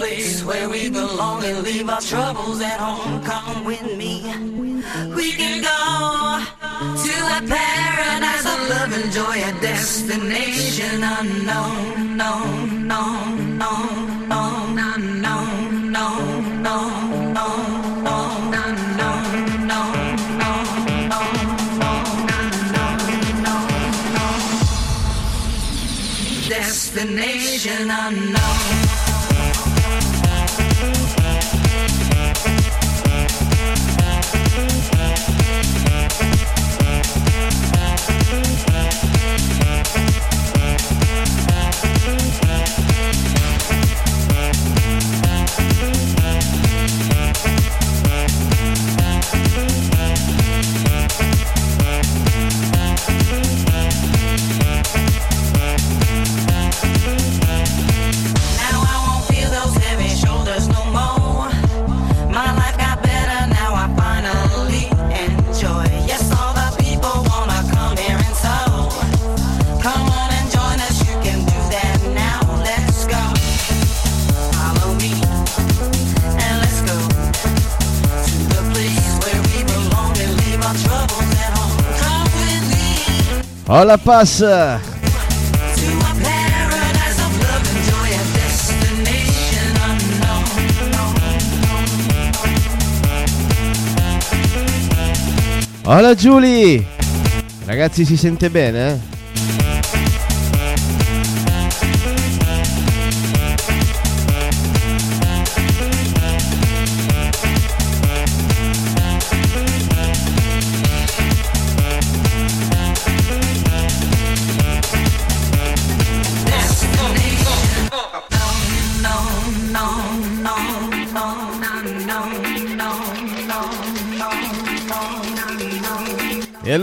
place where we belong and leave our troubles at home. Come with me. We can go to a paradise of love and joy, a destination unknown, known, known, known, known, unknown, known, known, known, known, unknown, known, Destination unknown. Destination unknown. Hola Giulia! Ragazzi si sente bene? eh?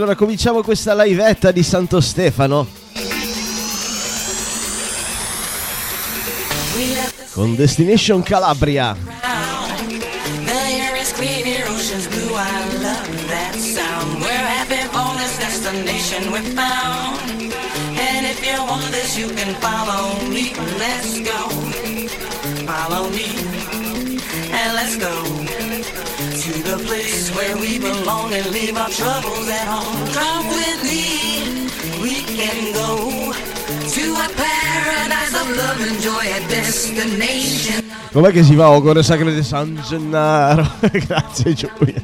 Allora cominciamo questa livetta di Santo Stefano con Destination Calabria. Follow me. And let's go the place where we belong and leave our troubles at home. Come with me. We can go to a paradise of love and joy, a destination. Com'è che si va Ogore Sacre di San Gennaro? Grazie Giulia.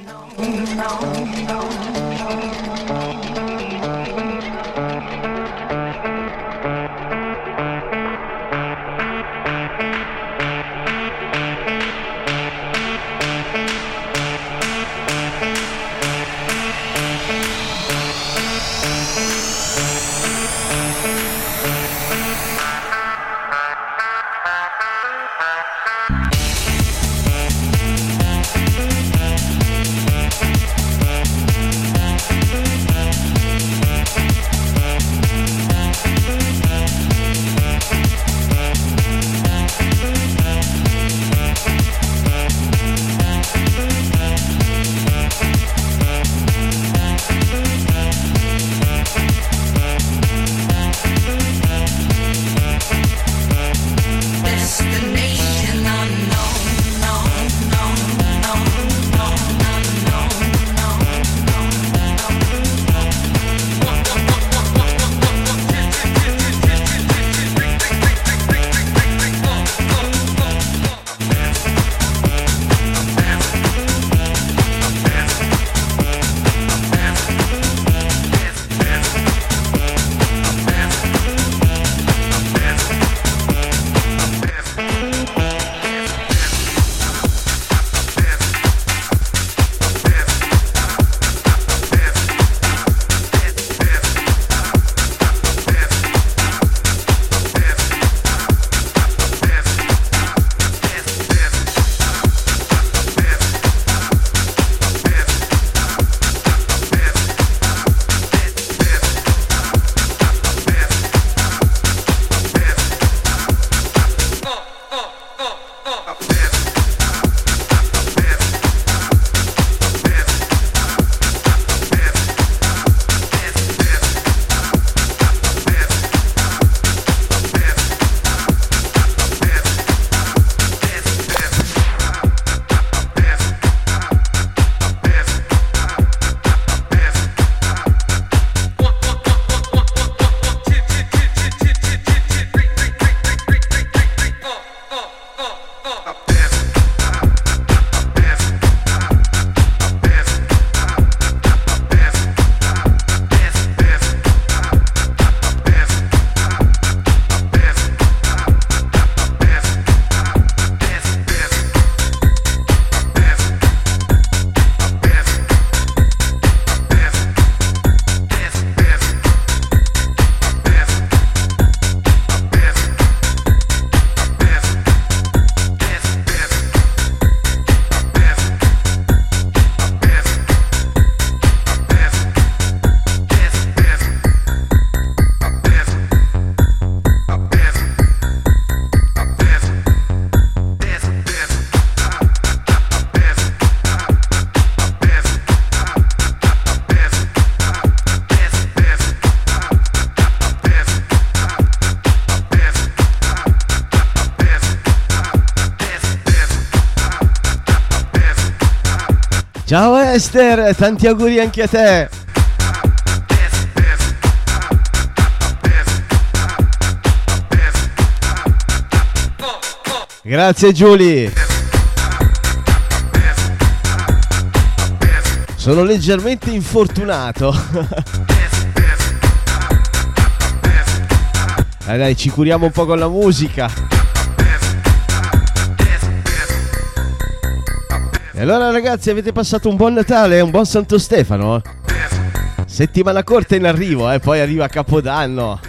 Ciao Esther, tanti auguri anche a te. Grazie Giulia. Sono leggermente infortunato. dai, dai, ci curiamo un po' con la musica. Allora ragazzi, avete passato un buon Natale e un buon Santo Stefano? Settimana corta in arrivo, e eh, poi arriva Capodanno.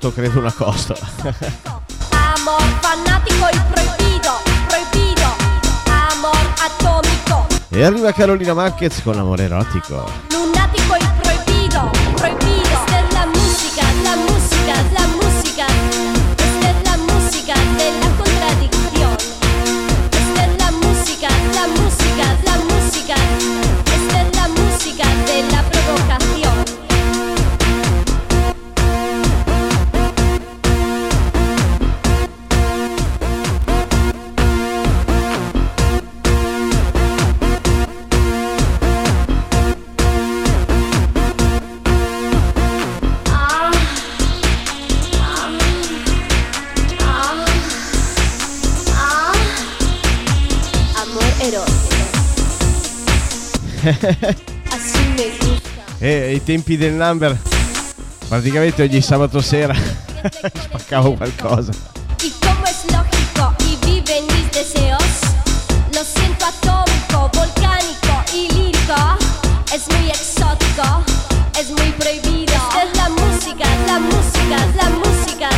Incrinato, credo una cosa. Amor fanatico y prohibido, prohibido. Amor atomico. E arriva Carolina Marquez con amore erotico. E i tempi del number, praticamente ogni sabato sera spaccavo qualcosa. Y como es lógico y vive mis deseos, lo siento atómico, volcánico y lírico, es muy exótico, es muy prohibido. Es la música, la música, la música,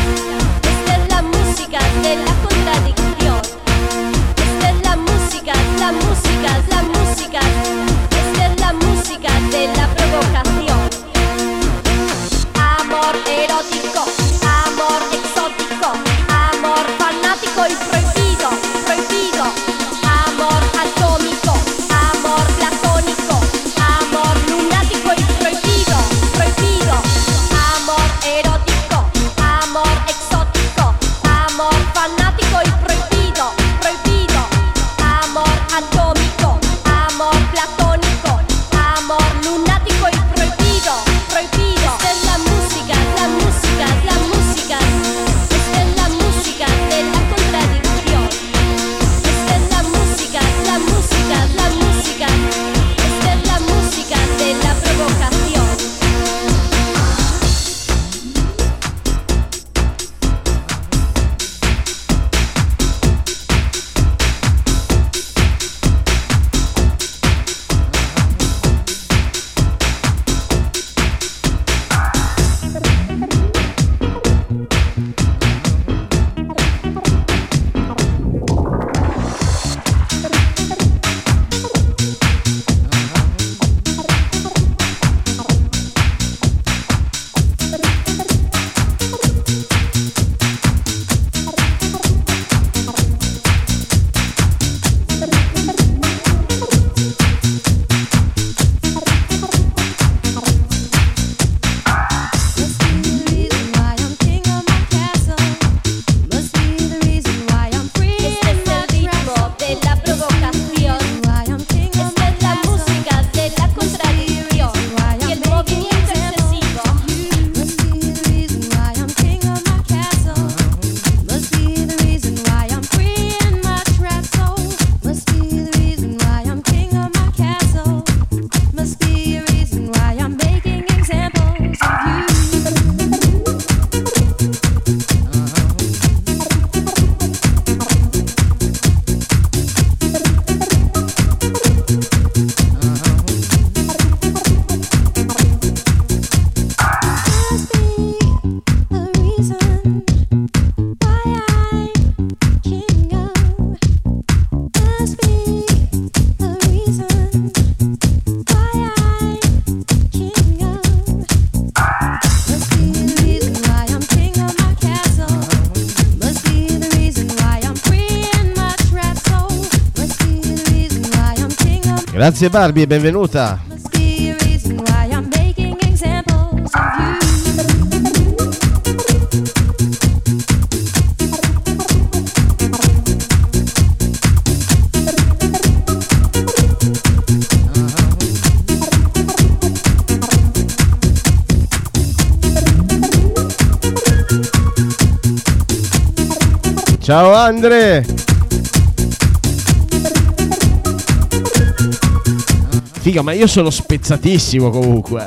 Grazie Barbie benvenuta. Ciao Andre! Figa, ma io sono spezzatissimo comunque.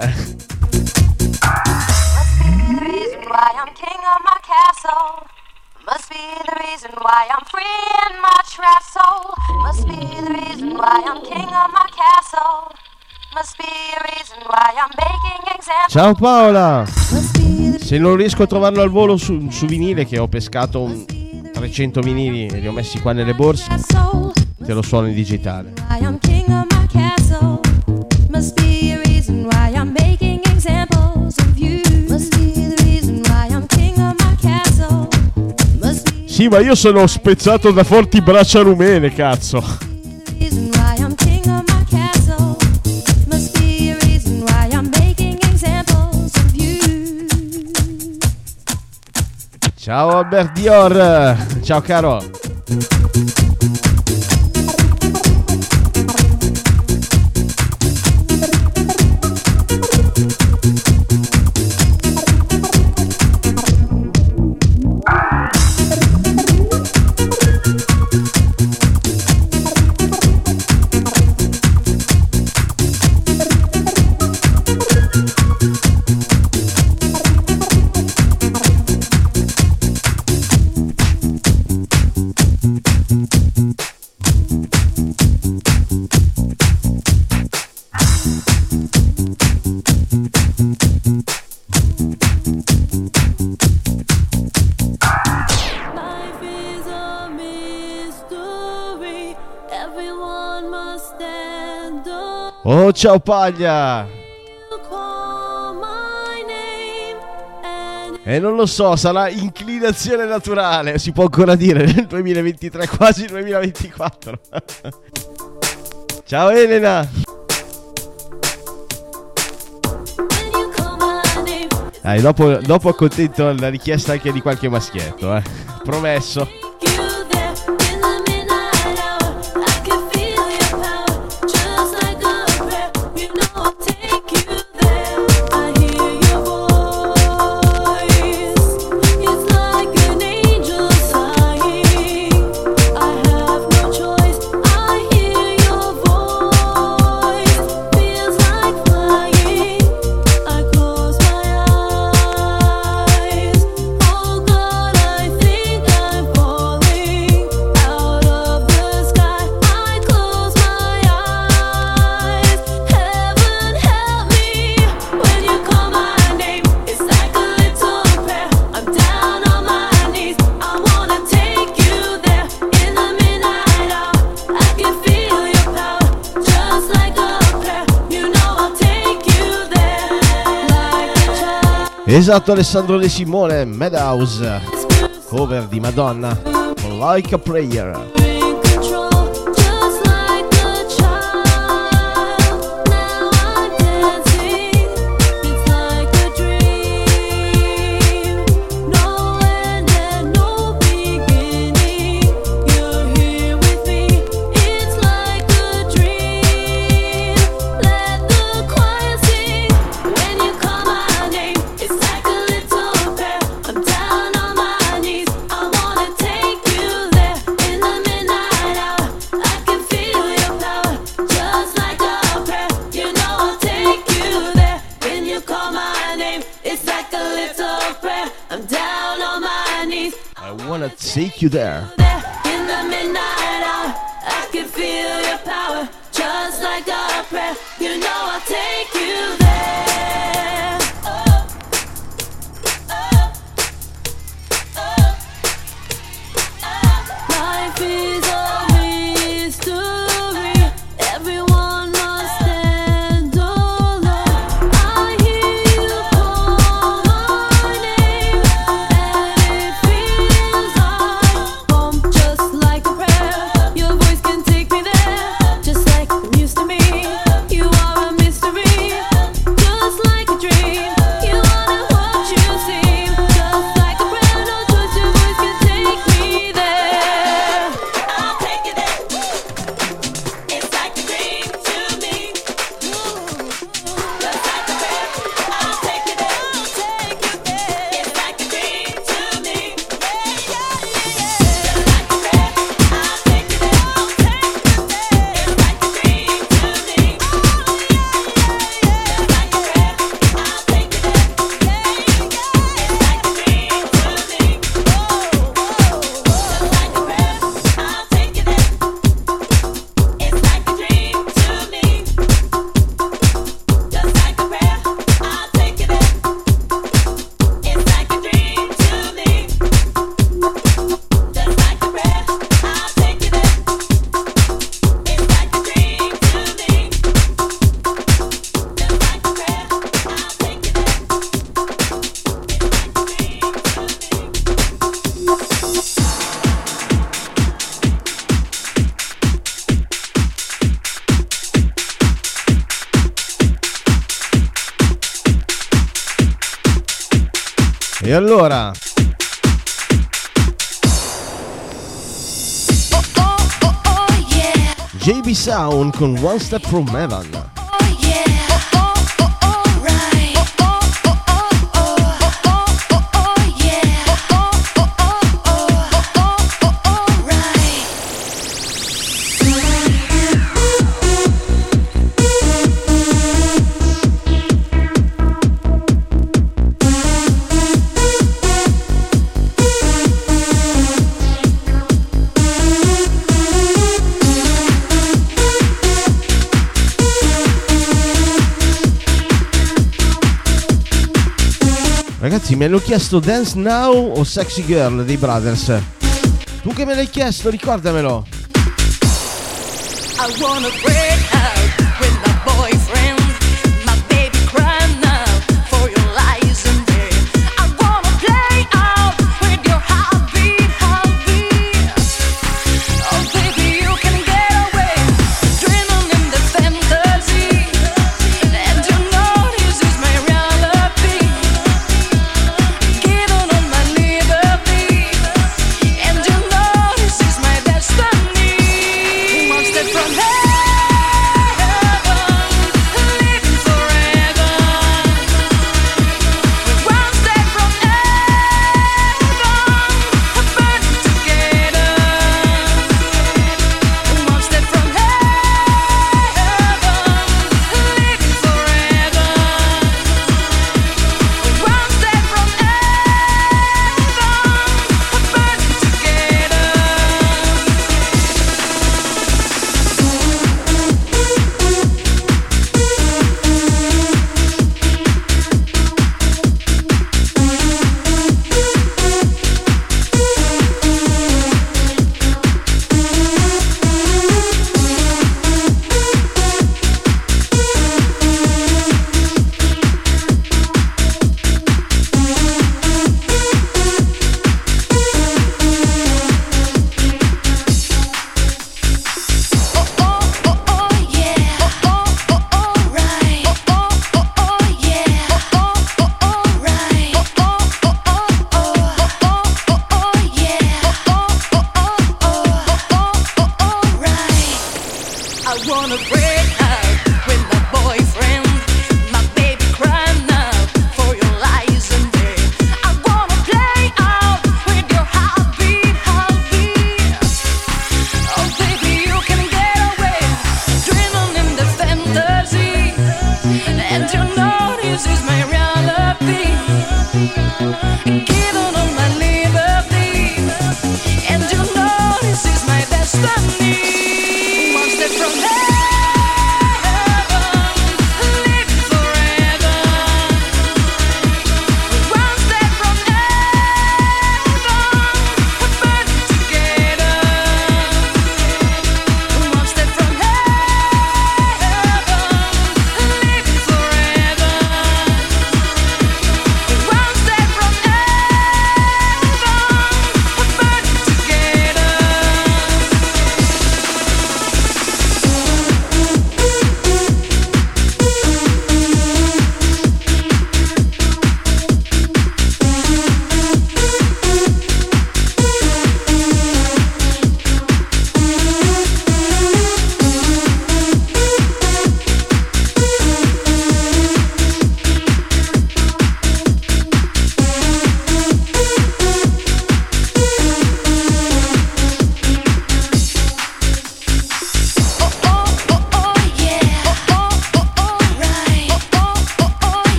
Must be the reason why I'm free in my trap soul. Must be the reason why I'm king of my castle. Must be a reason why I'm making examples. Ciao Paola! Se non riesco a trovarlo al volo su, su vinile, che ho pescato un 300 vinili e li ho messi qua nelle borse, te lo suono in digitale. Sì, ma io sono spezzato da forti braccia rumene, cazzo. Ciao Albert Dior, ciao caro. Ciao paglia! E non lo so, sarà inclinazione naturale, si può ancora dire nel 2023, quasi 2024. Ciao Elena! Dai, dopo, dopo accontento la richiesta anche di qualche maschietto, eh. Promesso. Esatto, Alessandro De Simone, Madhouse, cover di Madonna, Like a Prayer. seek you there. You know I'll take you there. Sound con One Step from Heaven hanno chiesto Dance Now o Sexy Girl dei Brothers. Tu che me l'hai chiesto, ricordamelo. I wanna break out with my boyfriend.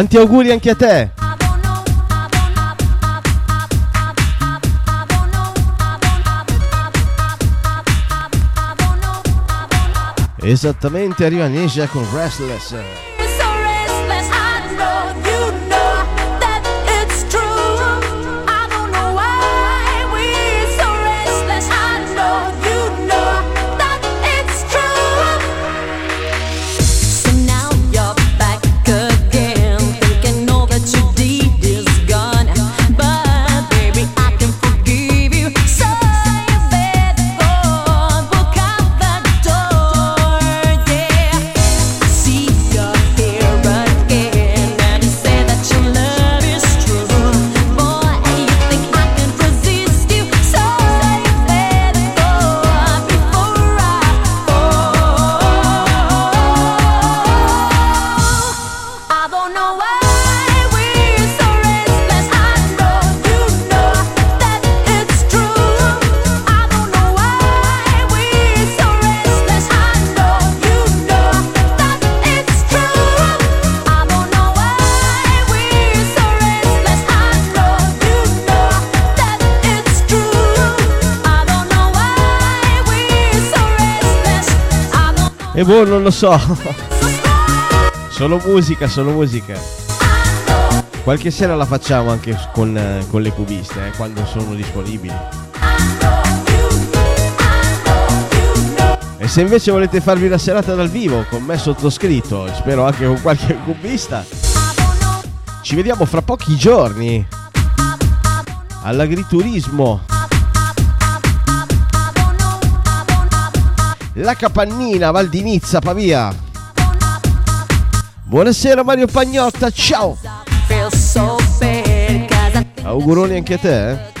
Tanti auguri anche a te! Esattamente arriva Nisha con Restless. E boh, non lo so. solo musica, solo musica. Qualche sera la facciamo anche con, con le cubiste, eh, quando sono disponibili. E se invece volete farvi la serata dal vivo con me sottoscritto, e spero anche con qualche cubista, ci vediamo fra pochi giorni all'agriturismo La Capannina, Valdinizza, Pavia. Buonasera Mario Pagnotta, ciao! Auguroni anche a te, eh?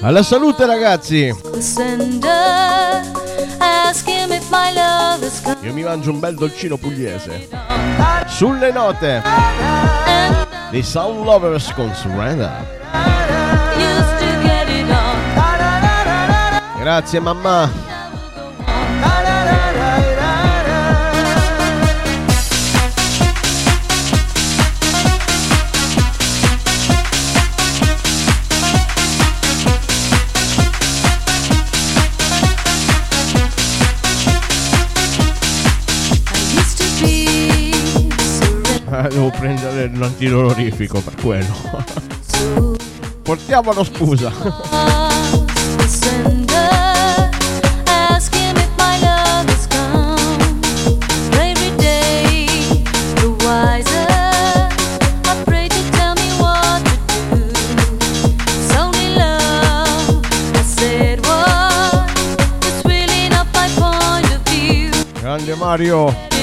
Alla salute ragazzi! Io mi mangio un bel dolcino pugliese. Sulle note dei Sound Lovers con Surrender. Grazie mamma. devo prendere un antidolorifico per quello. Portiamolo scusa. Grande Mario.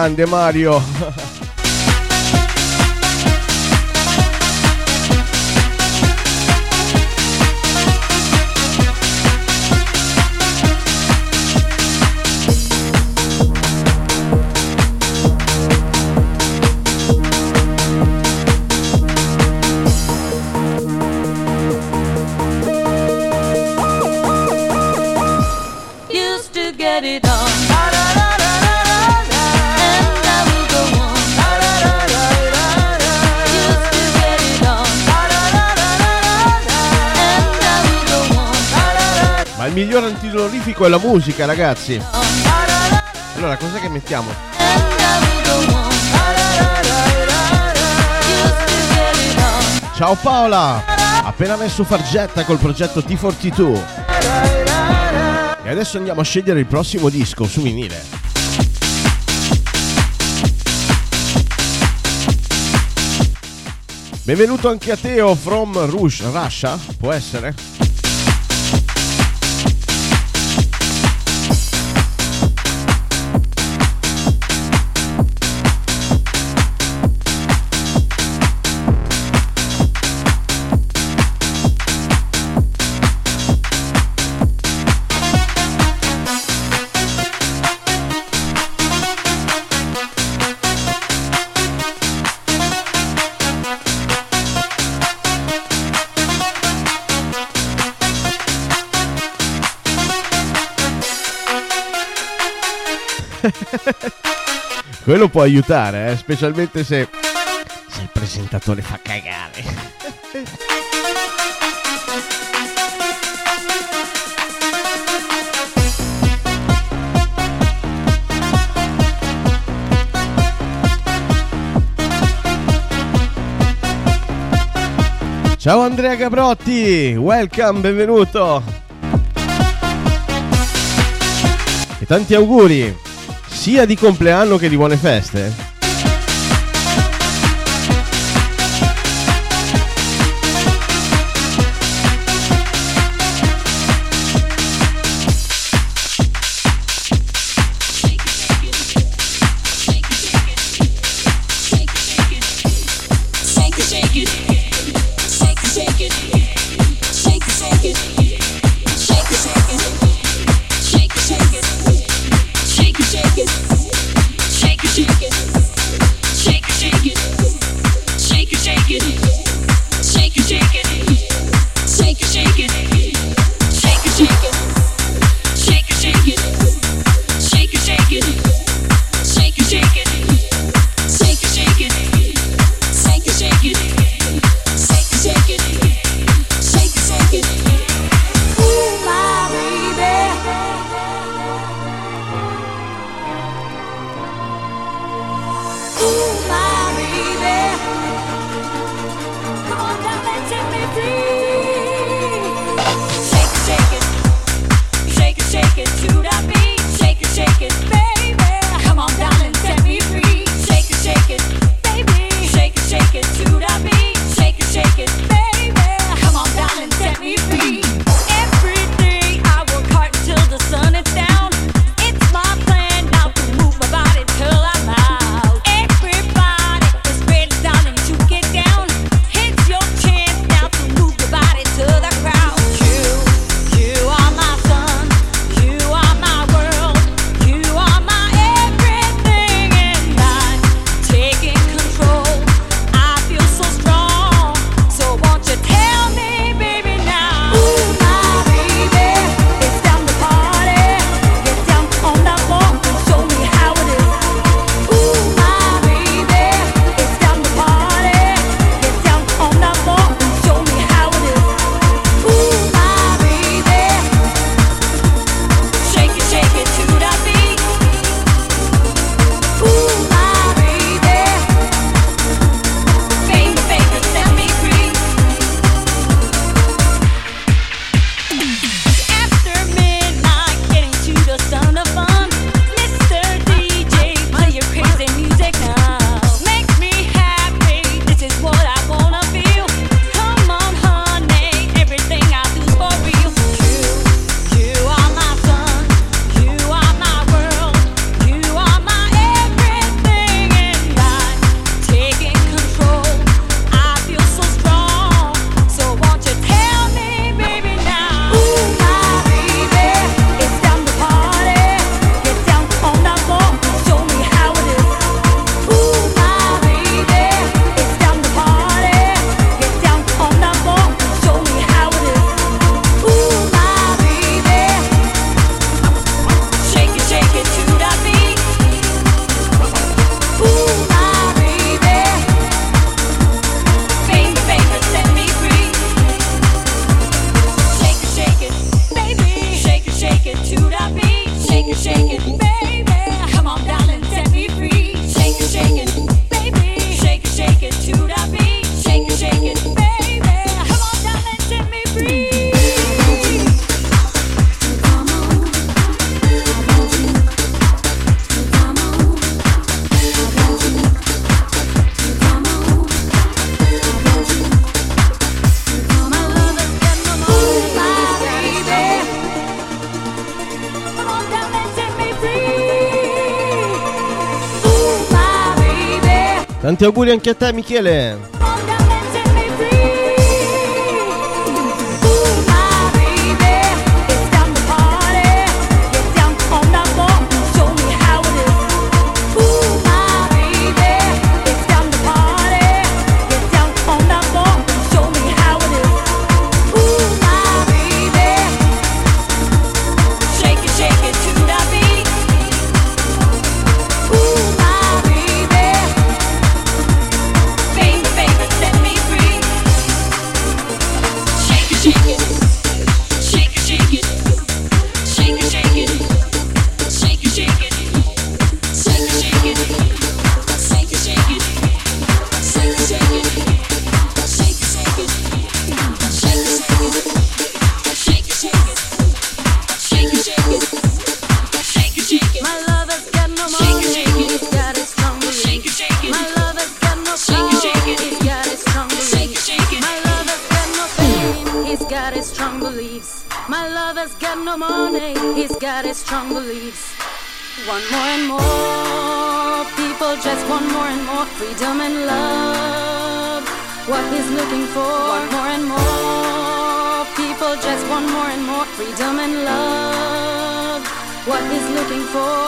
Grande Mario. antidolorifico è la musica, ragazzi. Allora, cos'è che mettiamo? Ciao Paola! Appena messo fargetta col progetto T42. E adesso andiamo a scegliere il prossimo disco su vinile. Benvenuto anche a Teo from Rush, Russia, può essere? Quello può aiutare, eh? specialmente se, se il presentatore fa cagare. Ciao Andrea Gabrotti, welcome, benvenuto. E tanti auguri sia di compleanno che di buone feste. Tanti auguri anche a te Michele. just want more and more freedom and love. What he's looking for, want more and more. People just want more and more freedom and love. What he's looking for,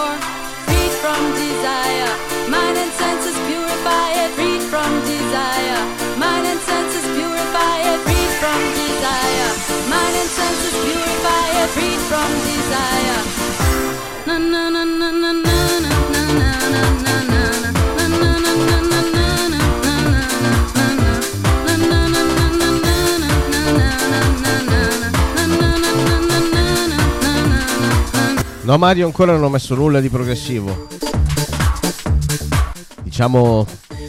freed from desire. Mind and senses purify it, freed from desire. Mind and senses purify it, freed from desire. Mind and senses purify it, freed from desire. Na na na na na na. No Mario ancora non ho messo nulla di progressivo. Diciamo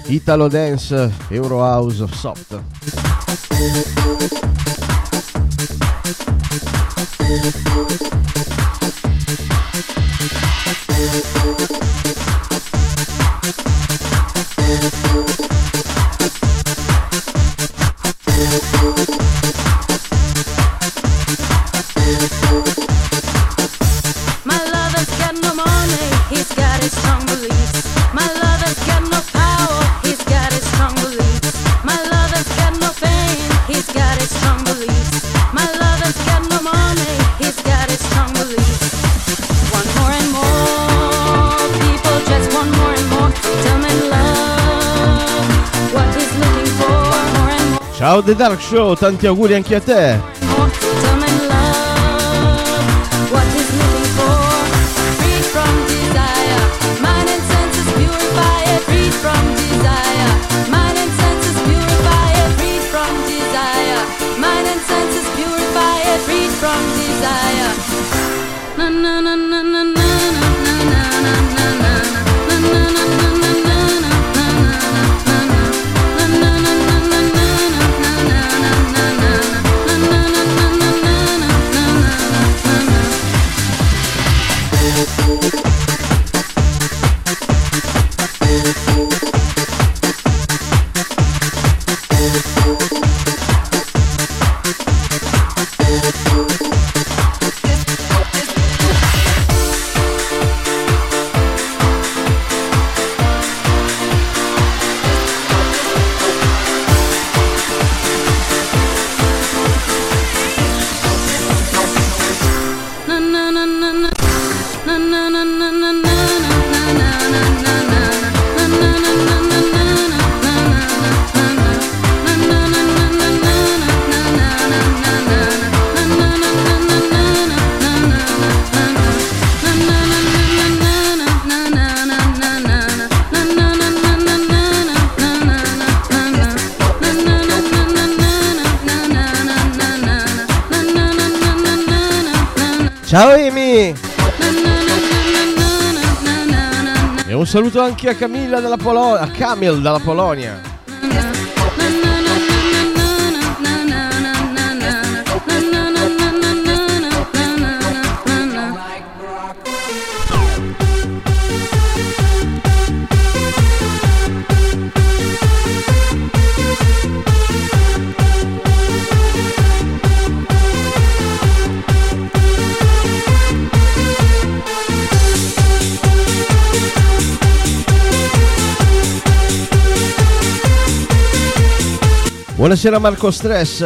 Italo Dance, Euro House, Soft. The Dark Show, tanti auguri anche a te. saluto anche a Camilla dalla Polonia, a Camil dalla Polonia. Buonasera Marco Stress.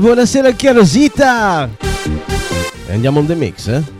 Buonasera anche a Rosita! E andiamo on the mix, eh?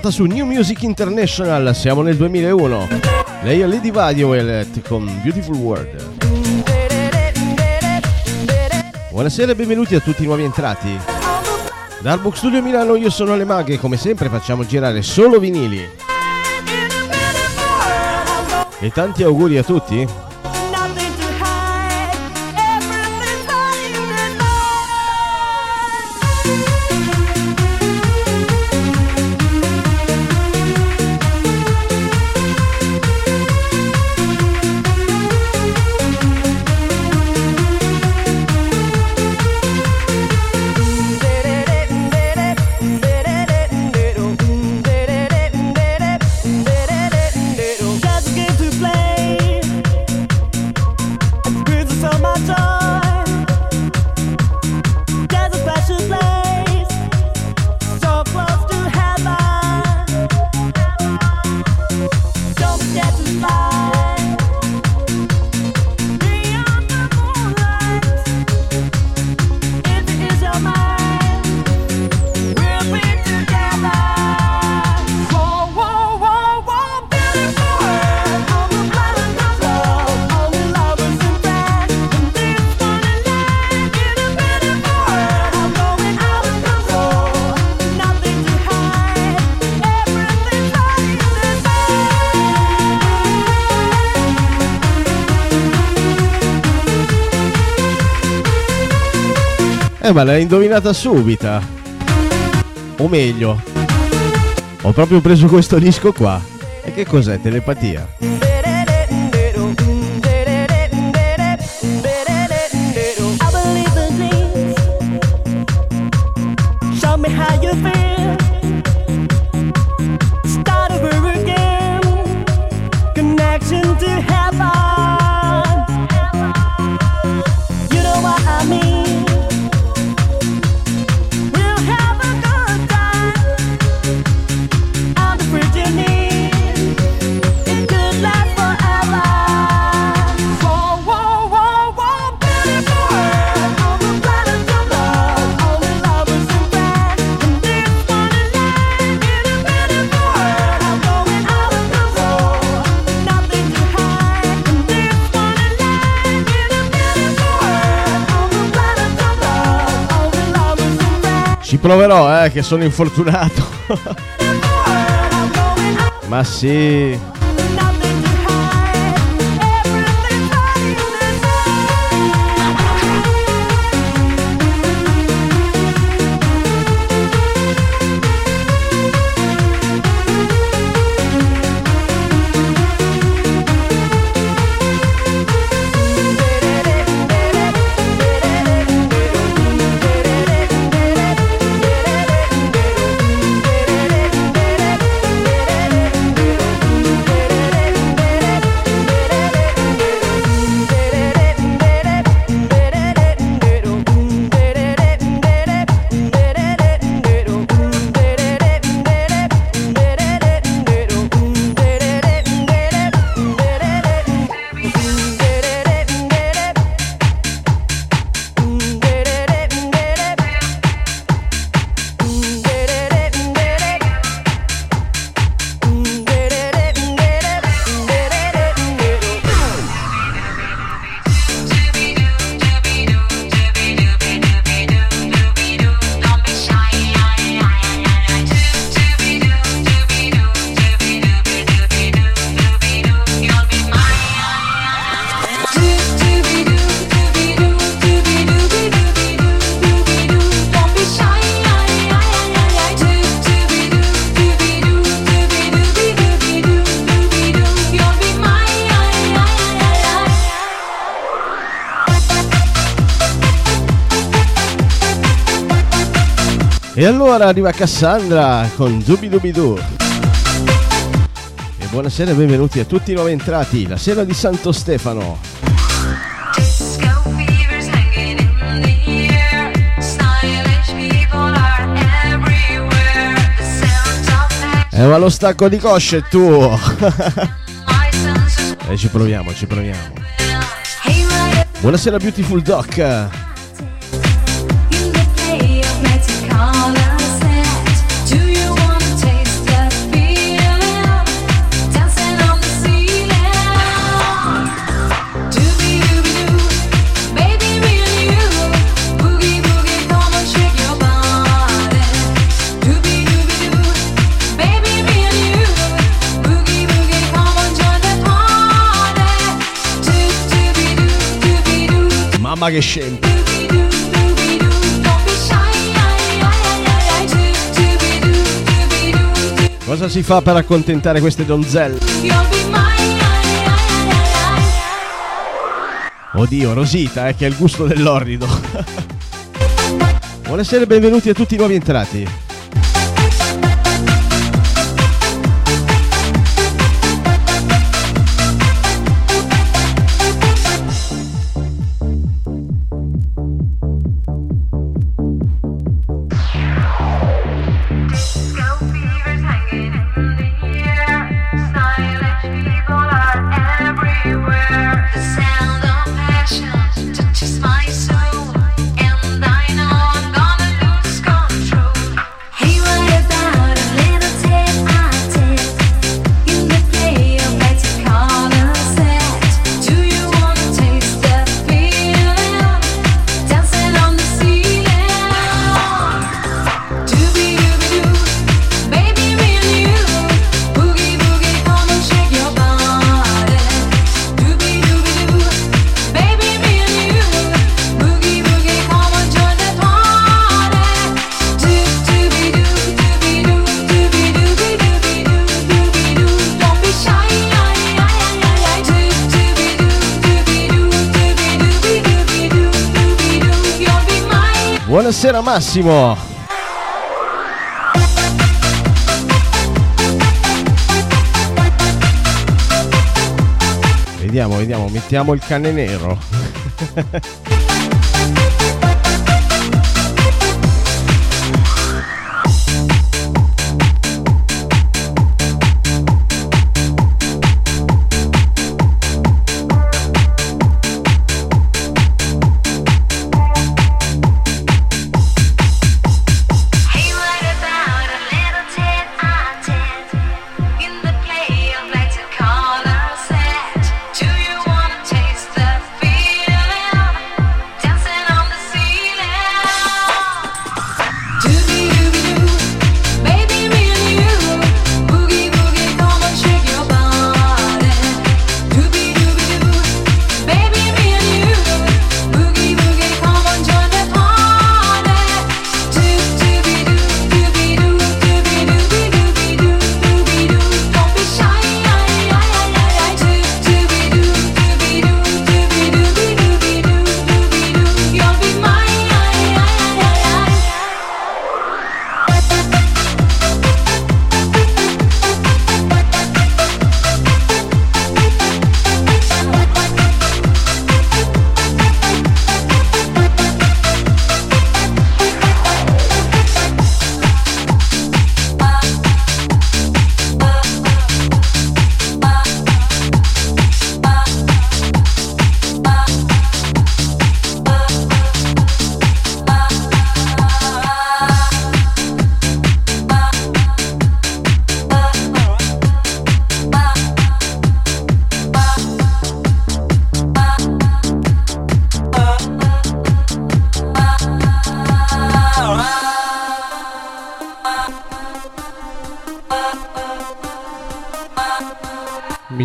Stampata su New Music International, siamo nel 2001. Lei è Lady Violet con Beautiful World. Buonasera e benvenuti a tutti i nuovi entrati. Dal Book Studio Milano io sono Le Maghe e come sempre facciamo girare solo vinili. E tanti auguri a tutti. Eh, ma l'hai indovinata subita. O meglio, ho proprio preso questo disco qua. E che cos'è? Telepatia? Proverò, eh, che sono infortunato. Ma sì. Allora arriva Cassandra con Dubi Dubi Du. E buonasera e benvenuti a tutti i nuovi entrati, la sera di Santo Stefano. Eh ma lo stacco di cosce è tuo! e eh, ci proviamo, ci proviamo. Buonasera Beautiful Doc. Mamma che scempi. Cosa si fa per accontentare queste donzelle? Oddio, Rosita, eh, che è il gusto dell'orrido. Buonasera e benvenuti a tutti i nuovi entrati. Buonasera Massimo. Vediamo, vediamo, mettiamo il cane nero.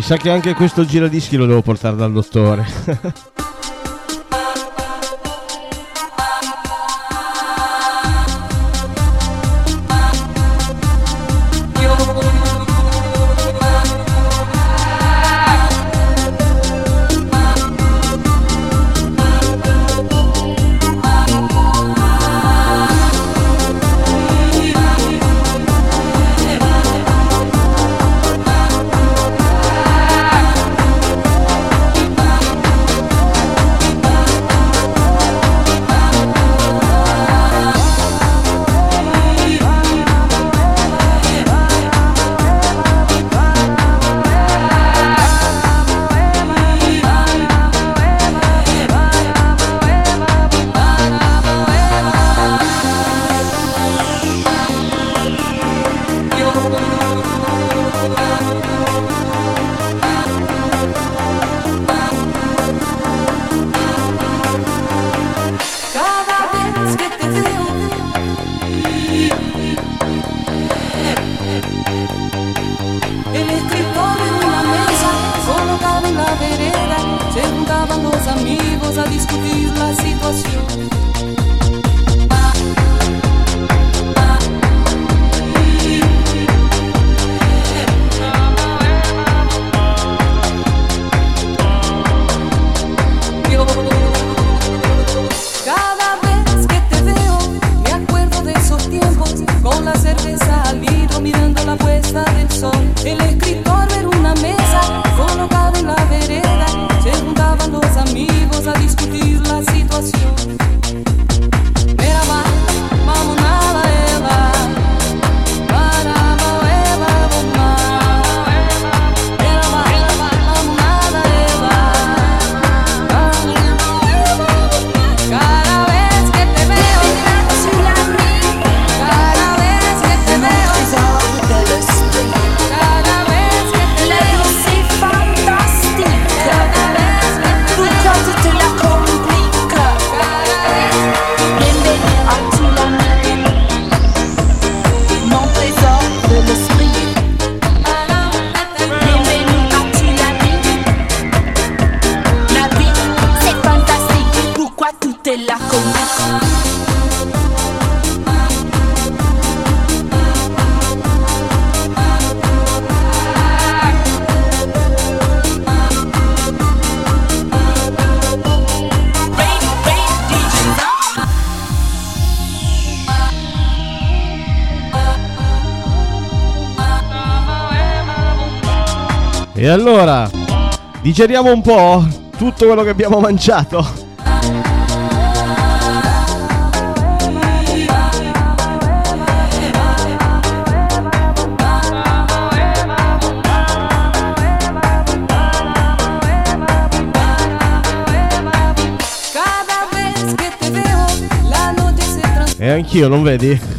sa che anche questo giradischi lo devo portare dal dottore. digeriamo un po' tutto quello che abbiamo mangiato. E anch'io, non vedi?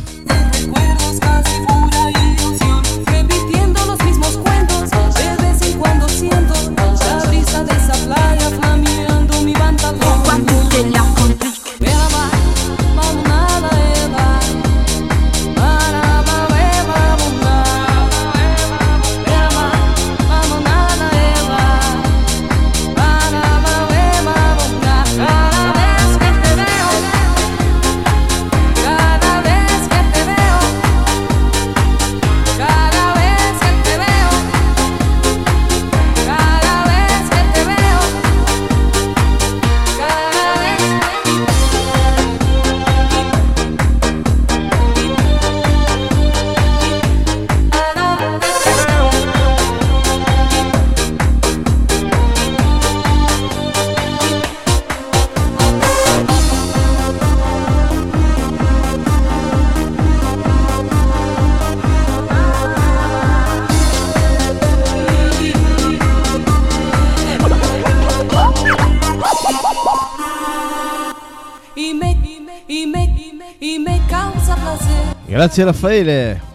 Grazie Raffaele.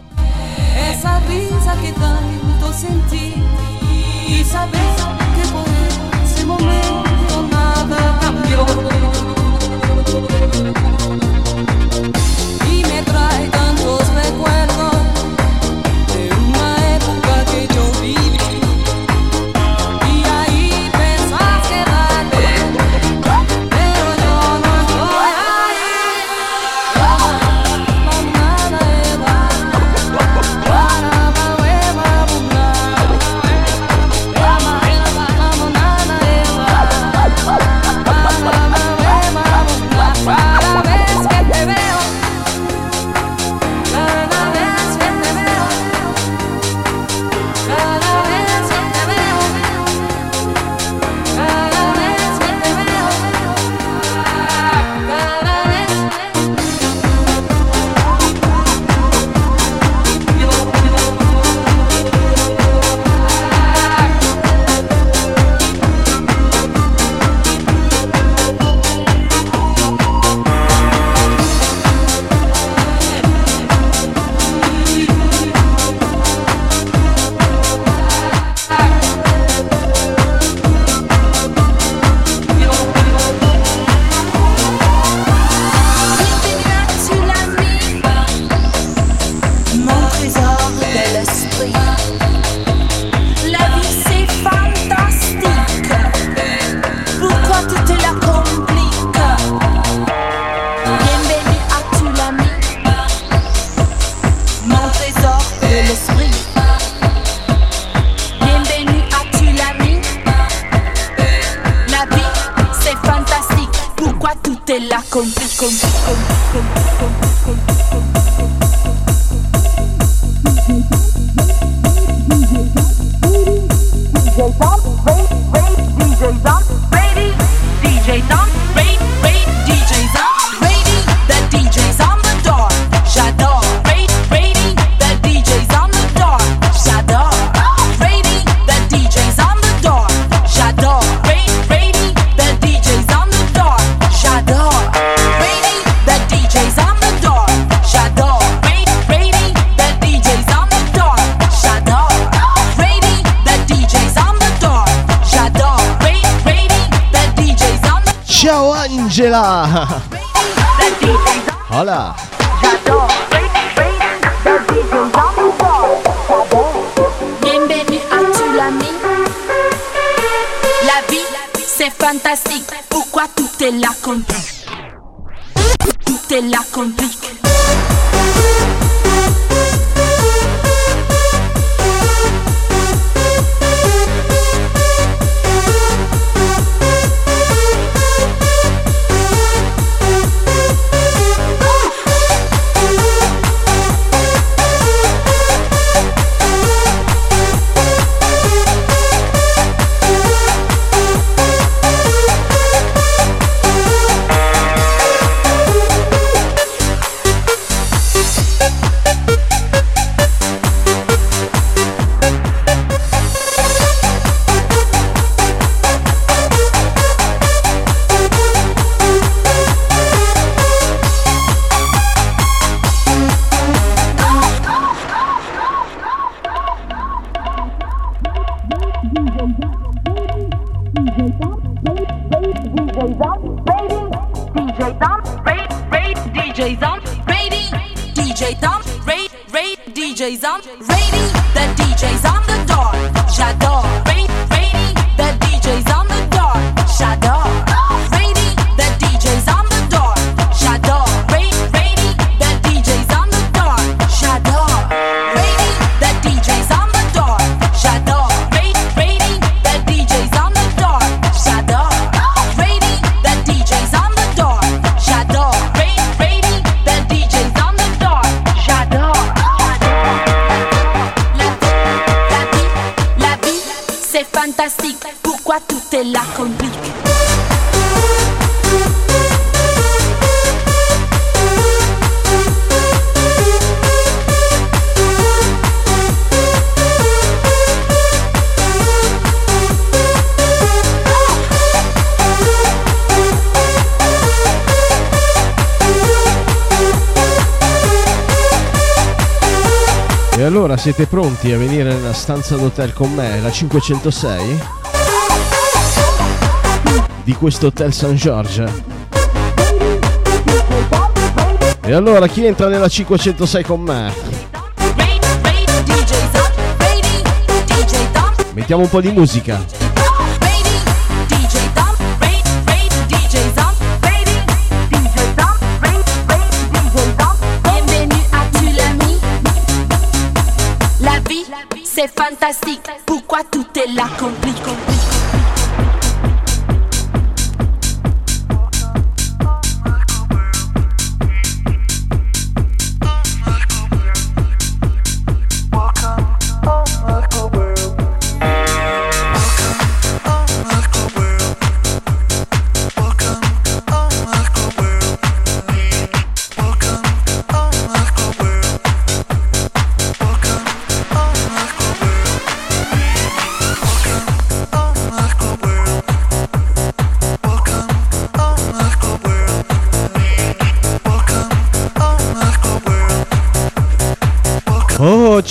Complique. E allora siete pronti a venire nella stanza d'hotel con me, la 506? Di questo Hotel San George. E allora chi entra nella 506 con me? Mettiamo un po' di musica. C'est fantastique, pourquoi tout est là compliqué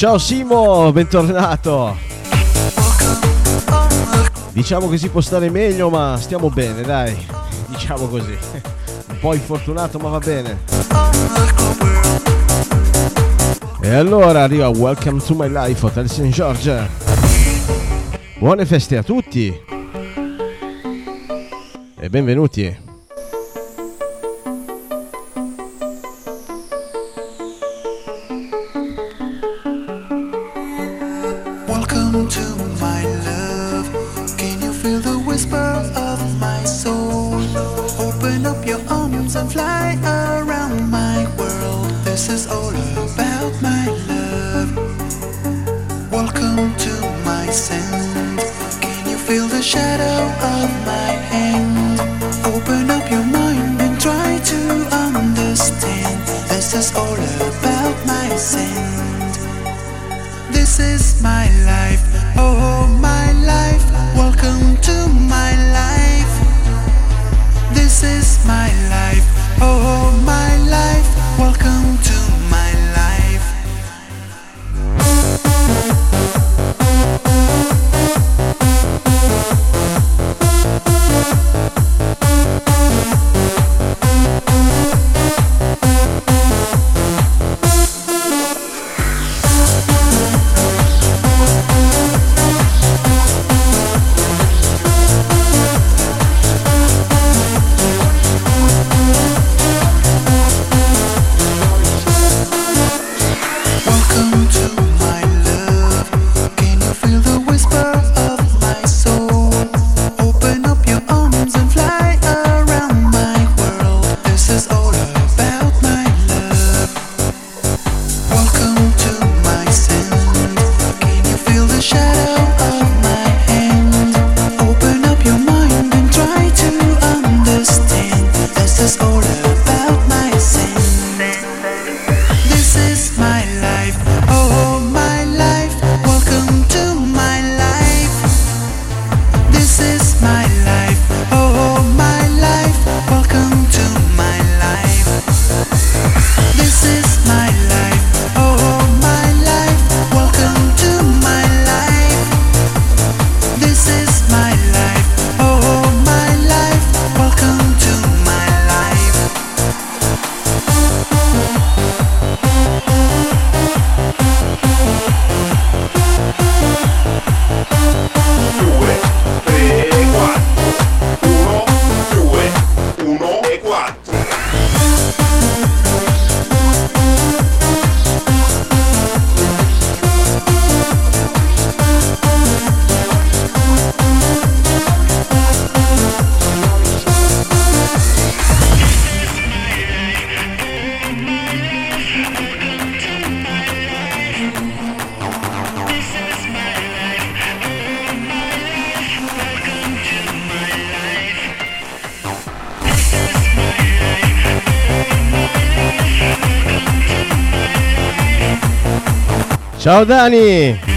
ciao Simo, bentornato. Diciamo che si può stare meglio, ma stiamo bene, dai. Diciamo così. Un po' infortunato, ma va bene. E allora arriva Welcome to my life, Hotel St. George. Buone feste a tutti. E benvenuti. Ciao Dani!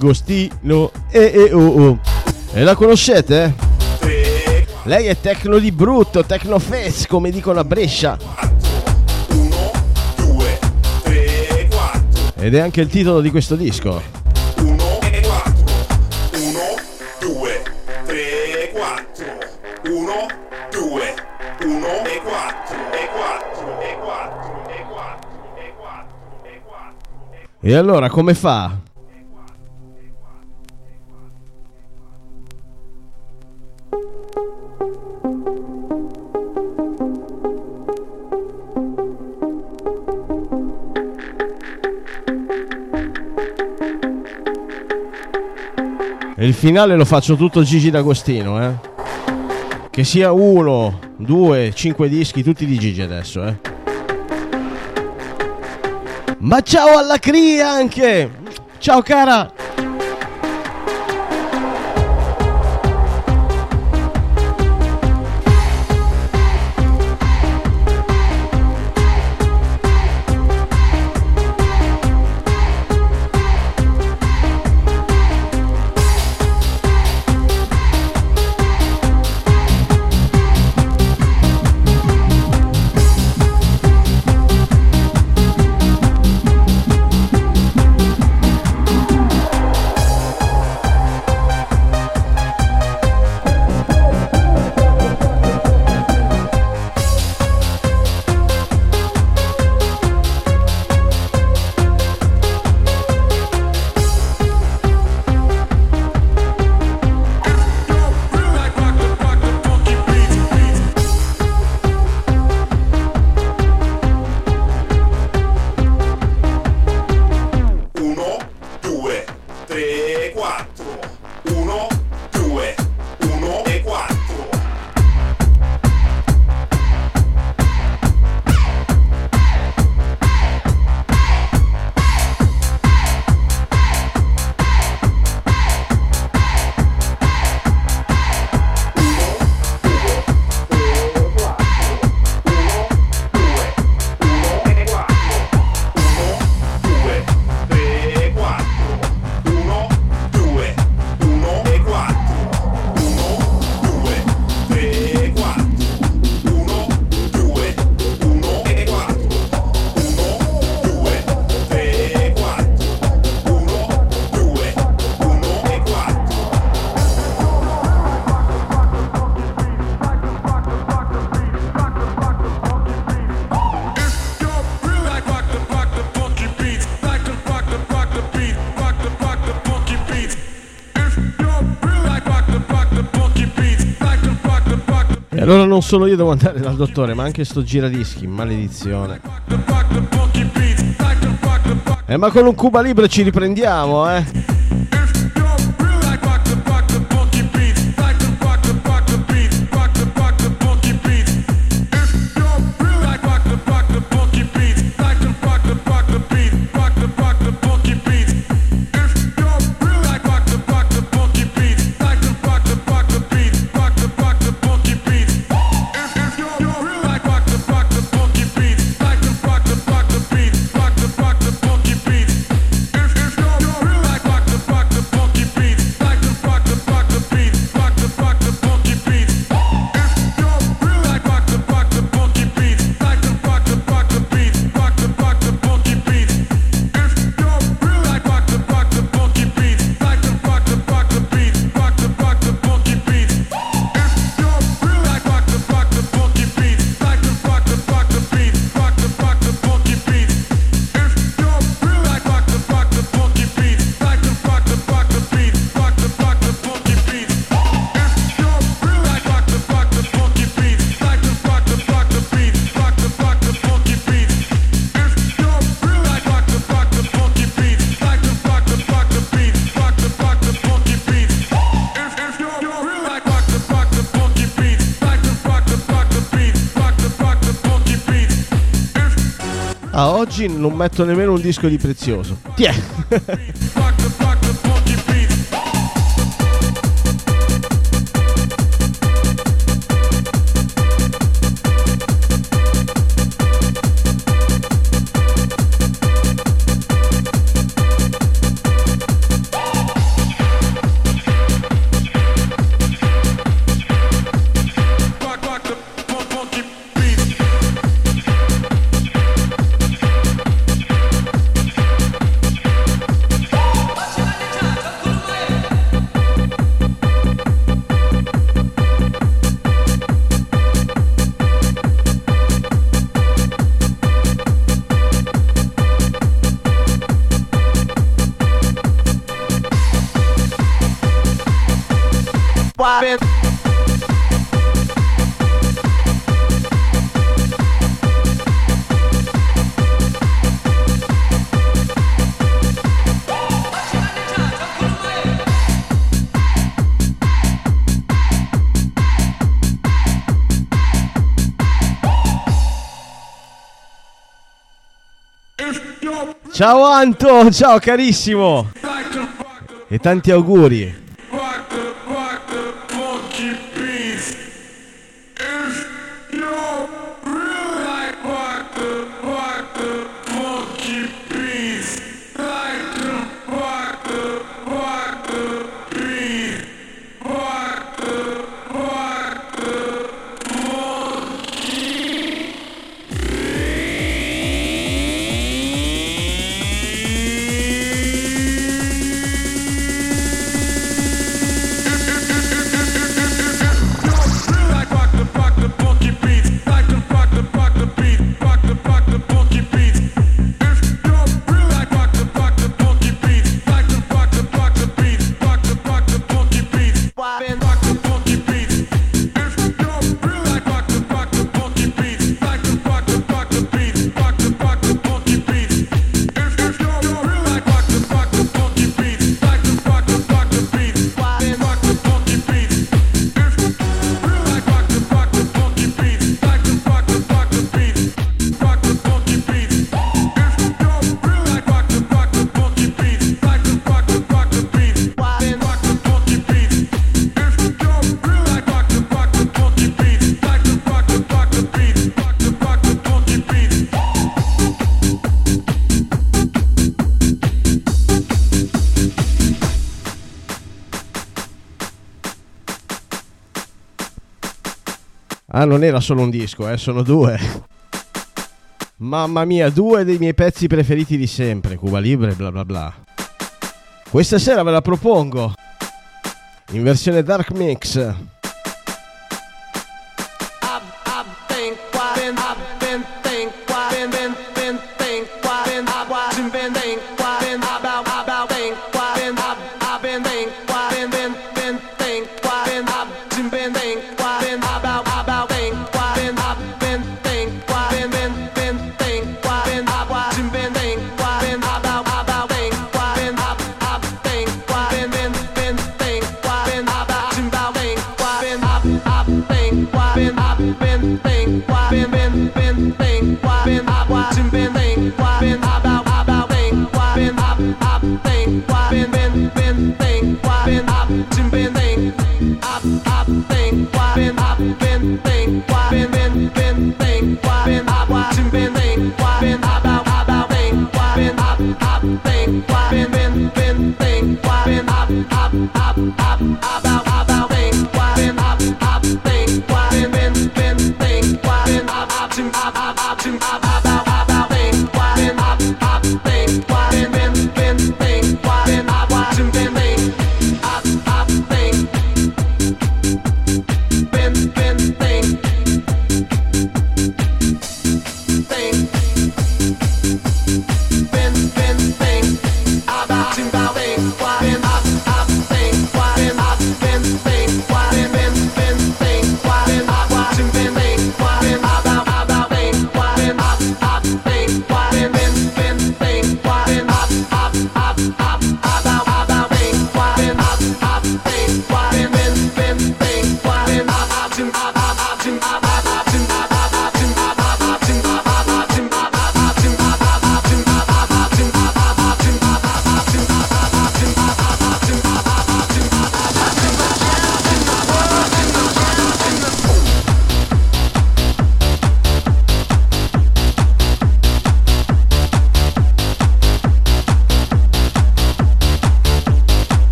Agostino e, e oh, oh. E la conoscete? Lei è tecno di brutto, tecno fest, come dicono a Brescia. Ed è anche il titolo di questo disco. 1, 4, 1, 2, 3, 4, 1, 2, 1 4, 4, 4, 4, 4, 4. E allora come fa? Il finale lo faccio tutto Gigi D'Agostino, eh. Che sia uno, due, cinque dischi, tutti di Gigi adesso, eh. Ma ciao alla Cria anche! Ciao cara! Non solo io devo andare dal dottore, ma anche sto giradischi, maledizione. Eh, ma con un Cuba Libre ci riprendiamo, eh. Metto nemmeno un disco di prezioso. Tiè. Ciao Anto, ciao carissimo. E tanti auguri. Non era solo un disco, eh, sono due. Mamma mia, due dei miei pezzi preferiti di sempre, Cuba Libre, bla bla bla. Questa sera ve la propongo in versione Dark Mix.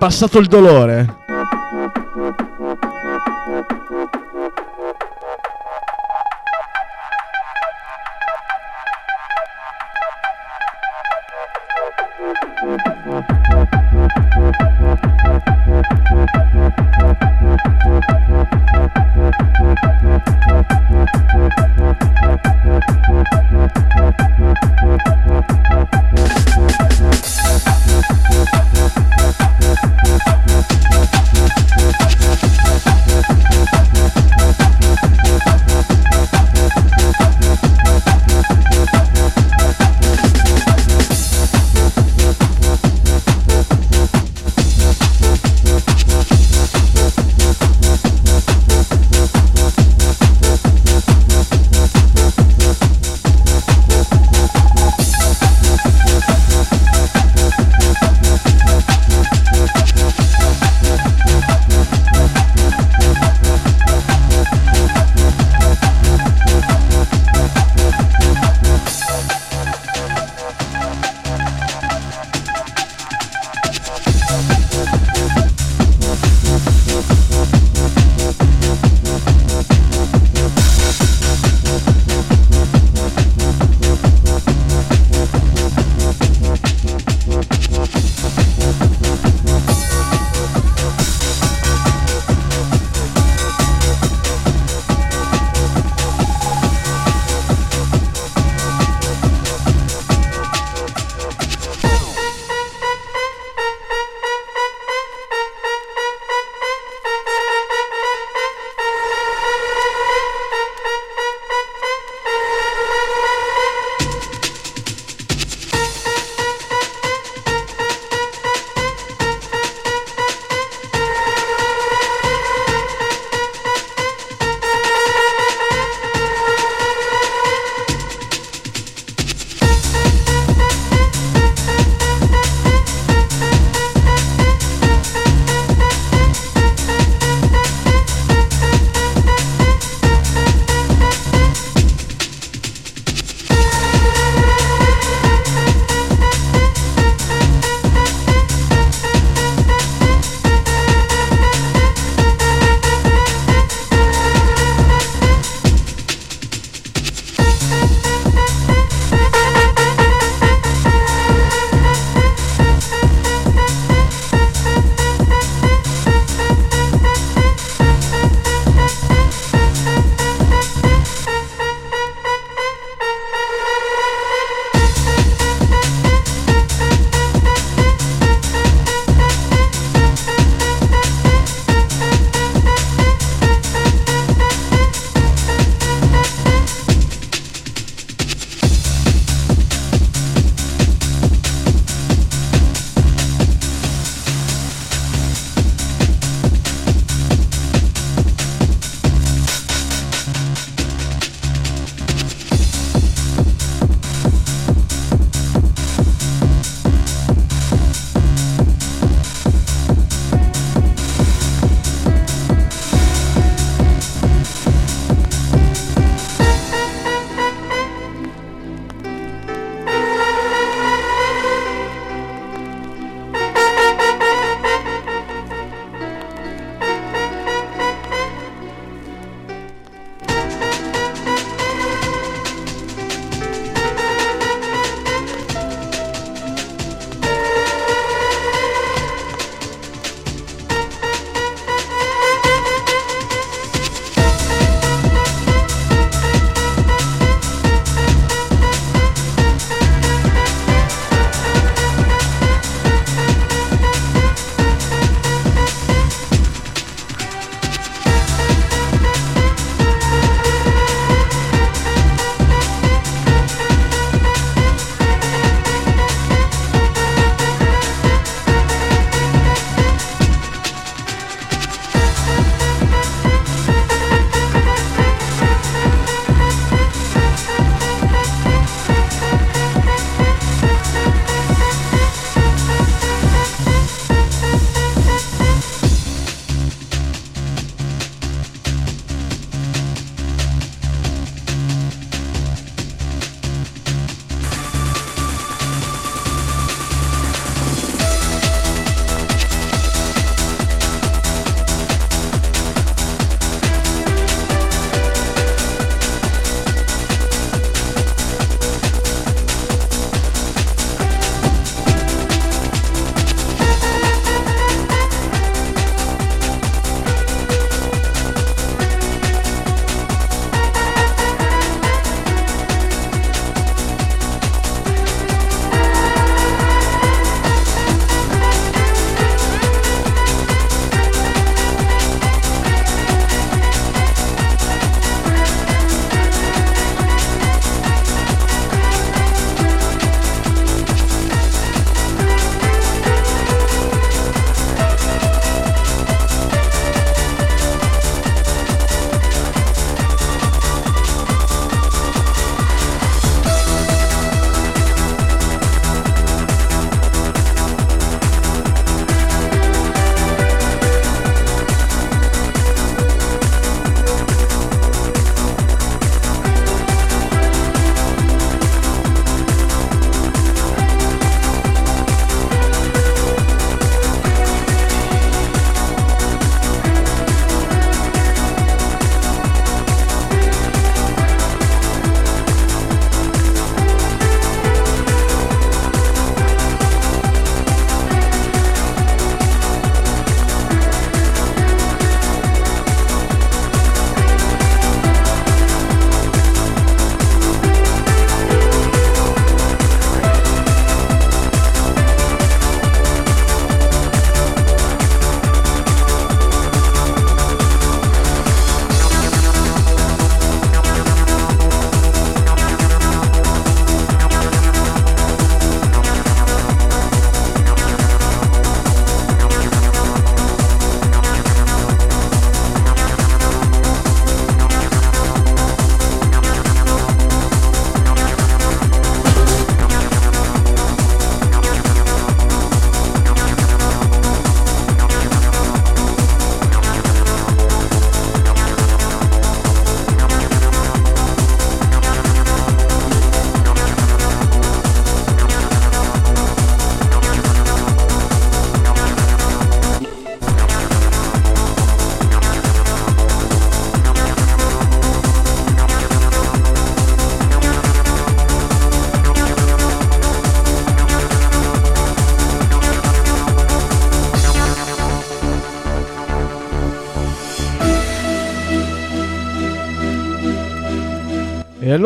Passato il dolore.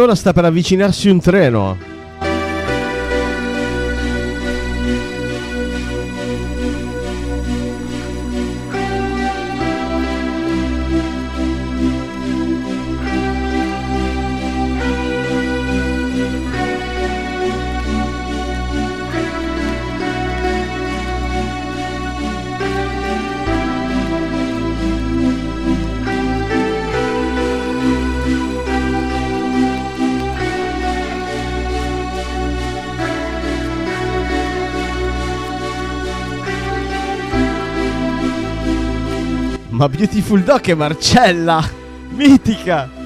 Allora sta per avvicinarsi un treno. Beautiful Dog è Marcella! Mitica!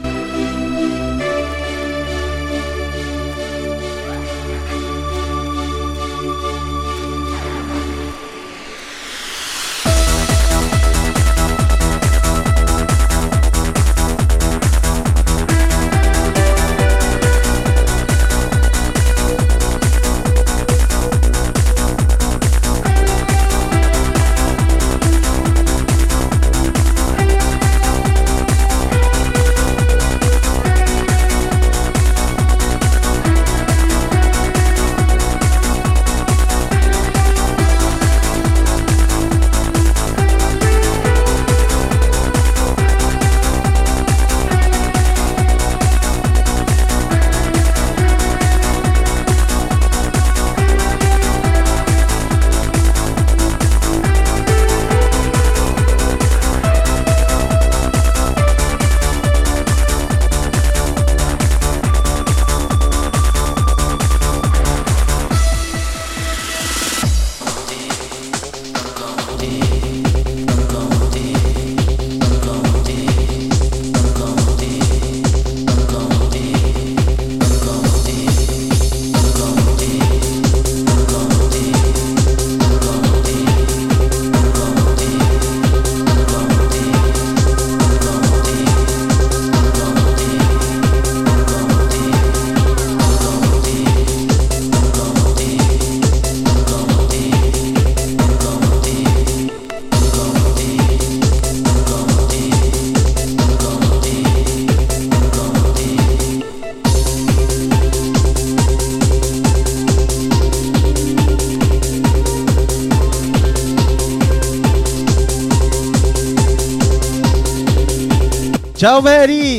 Ciao Mary!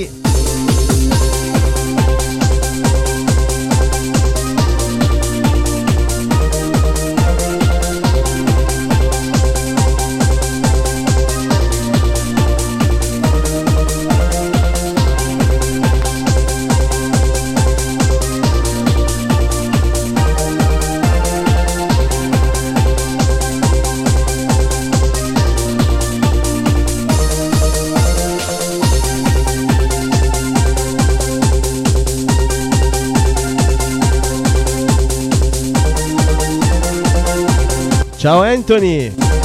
Ciao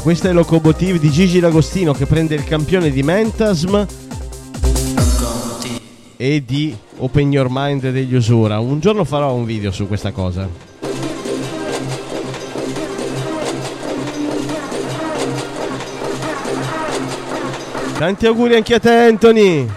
Questa è Locomotive di Gigi D'Agostino che prende il campione di Mentasm e di Open Your Mind degli Usura. Un giorno farò un video su questa cosa. Tanti auguri anche a te Anthony!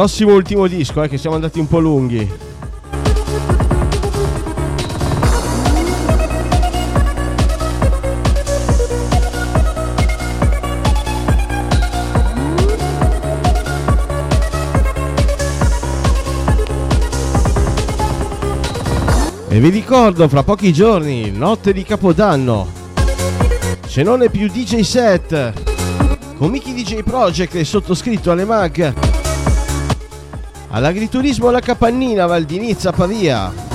Prossimo ultimo disco, eh, che siamo andati un po' lunghi. E vi ricordo fra pochi giorni, notte di Capodanno. Se non è più DJ set, con Mickey DJ Project e sottoscritto alle mag. All'agriturismo alla Capannina, Val di Nizza, Pavia.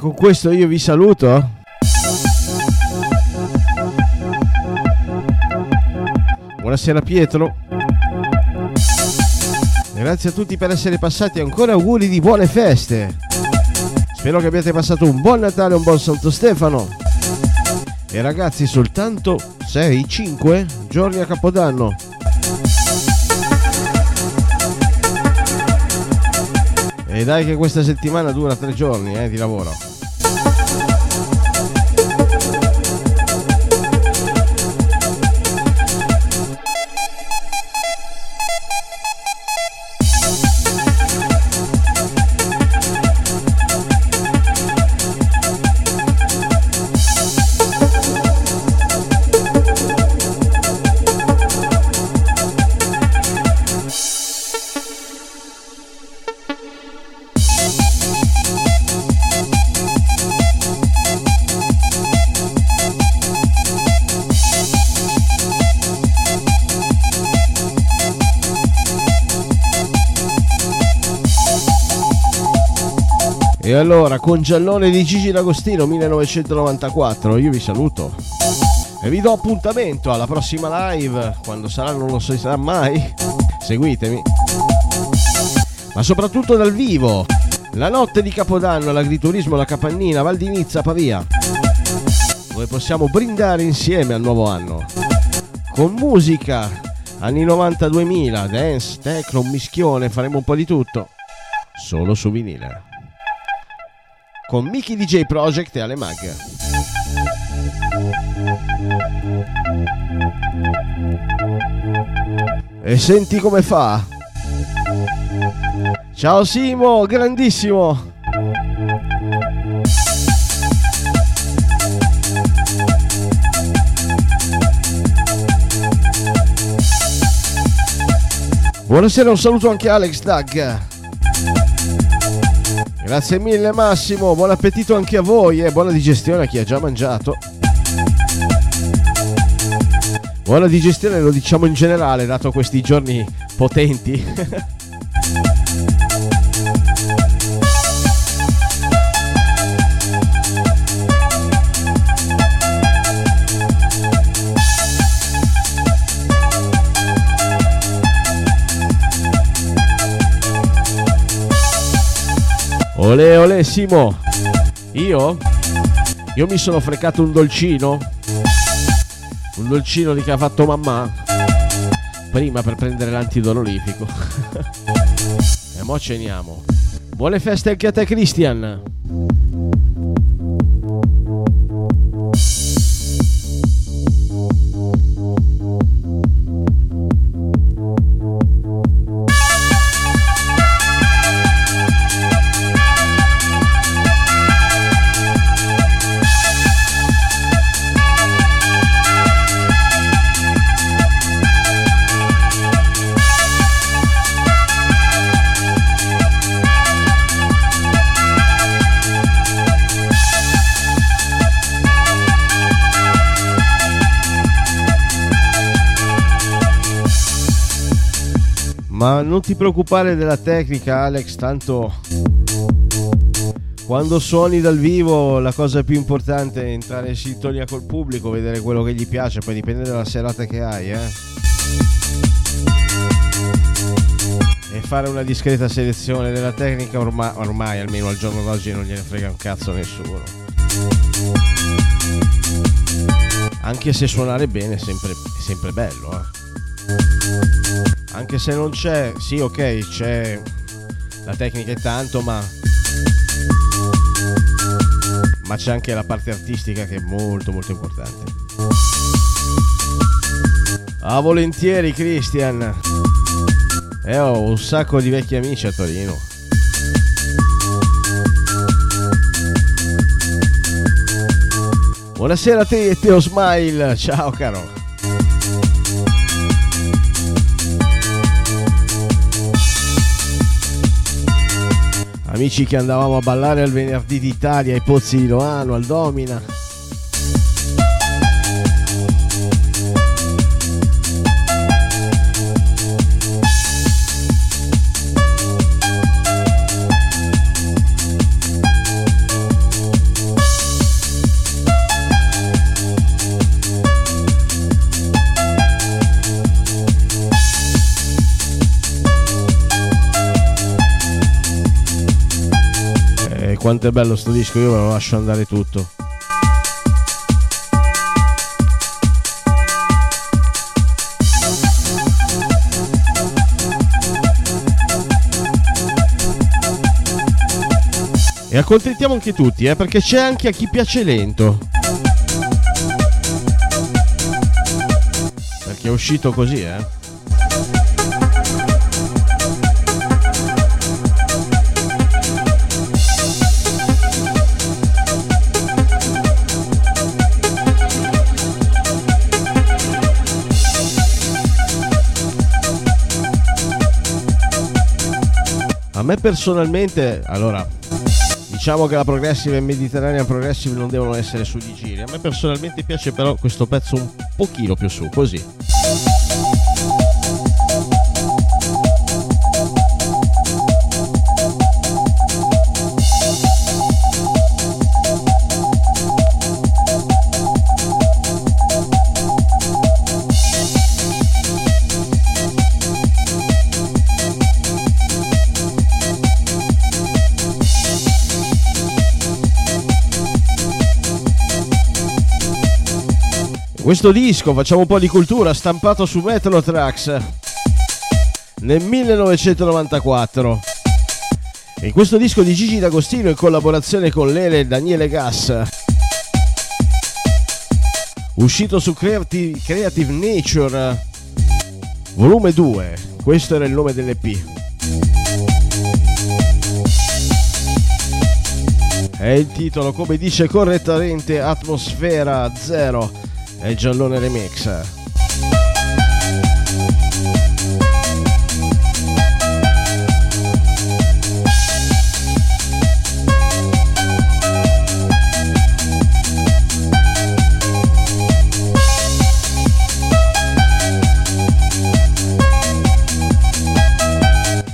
Con questo io vi saluto. Buonasera Pietro. Grazie a tutti per essere passati, ancora auguri di buone feste. Spero che abbiate passato un buon Natale un buon Santo Stefano. E ragazzi, soltanto 6-5 giorni a Capodanno. E dai che questa settimana dura tre giorni eh, di lavoro. Allora, con Giallone di Gigi D'Agostino 1994, io vi saluto. E vi do appuntamento alla prossima live, quando sarà non lo so sarà mai. Seguitemi. Ma soprattutto dal vivo. La notte di Capodanno, l'agriturismo, la capannina, Val di Nizza, Pavia. Dove possiamo brindare insieme al nuovo anno. Con musica, anni 90-2000, dance, techno, mischione, faremo un po' di tutto. Solo su vinile con Mickey DJ Project e Ale Mag. E senti come fa. Ciao Simo, grandissimo. Buonasera, un saluto anche a Alex Dag. Grazie mille Massimo, buon appetito anche a voi e buona digestione a chi ha già mangiato. Buona digestione lo diciamo in generale, dato questi giorni potenti. Ole ole Simo. Io? Io mi sono frecato un dolcino. Un dolcino di che ha fatto mamma. Prima per prendere l'antidolorifico. e mo ceniamo. Buone feste anche a te Christian. Non ti preoccupare della tecnica, Alex, tanto quando suoni dal vivo la cosa più importante è entrare in sintonia col pubblico, vedere quello che gli piace, poi dipende dalla serata che hai, eh. E fare una discreta selezione della tecnica ormai, ormai almeno al giorno d'oggi non gliene frega un cazzo a nessuno. Anche se suonare bene è sempre, sempre bello, eh anche se non c'è, sì ok, c'è la tecnica e tanto, ma ma c'è anche la parte artistica che è molto molto importante. Ah, volentieri Christian. E eh, ho un sacco di vecchi amici a Torino. Buonasera a te, Teo Smile. Ciao caro. Amici che andavamo a ballare al venerdì d'Italia ai pozzi di Loano, al Domina. Quanto è bello sto disco, io ve lo lascio andare tutto. E accontentiamo anche tutti, eh, perché c'è anche a chi piace lento. Perché è uscito così, eh. Me personalmente, allora, diciamo che la progressive e mediterranea progressive non devono essere sugli giri. A me personalmente piace però questo pezzo un pochino più su, così. Questo disco, facciamo un po' di cultura, stampato su Metalotrax nel 1994. In questo disco di Gigi D'Agostino in collaborazione con Lele e Daniele Gass, uscito su Creative, Creative Nature, volume 2, questo era il nome dell'EP. È il titolo, come dice correttamente, Atmosfera 0 e Giallone Remix. Eh.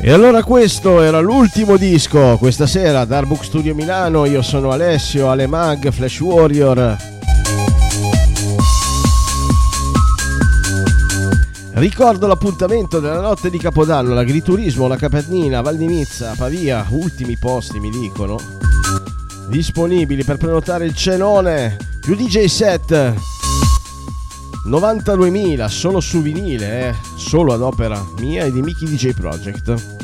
E allora questo era l'ultimo disco questa sera da Artbook Studio Milano, io sono Alessio, Alemag, Flash Warrior, Ricordo l'appuntamento della notte di Capodanno, l'agriturismo, la Capernina, Val di Nizza, Pavia, ultimi posti mi dicono. Disponibili per prenotare il cenone, più DJ set. 92.000 solo su vinile, eh, solo ad opera mia e di Mickey DJ Project.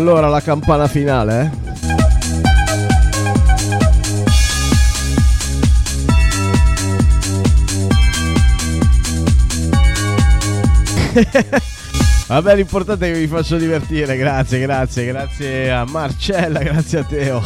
Allora la campana finale, eh? Vabbè, l'importante è che vi faccio divertire. Grazie, grazie, grazie a Marcella, grazie a Teo.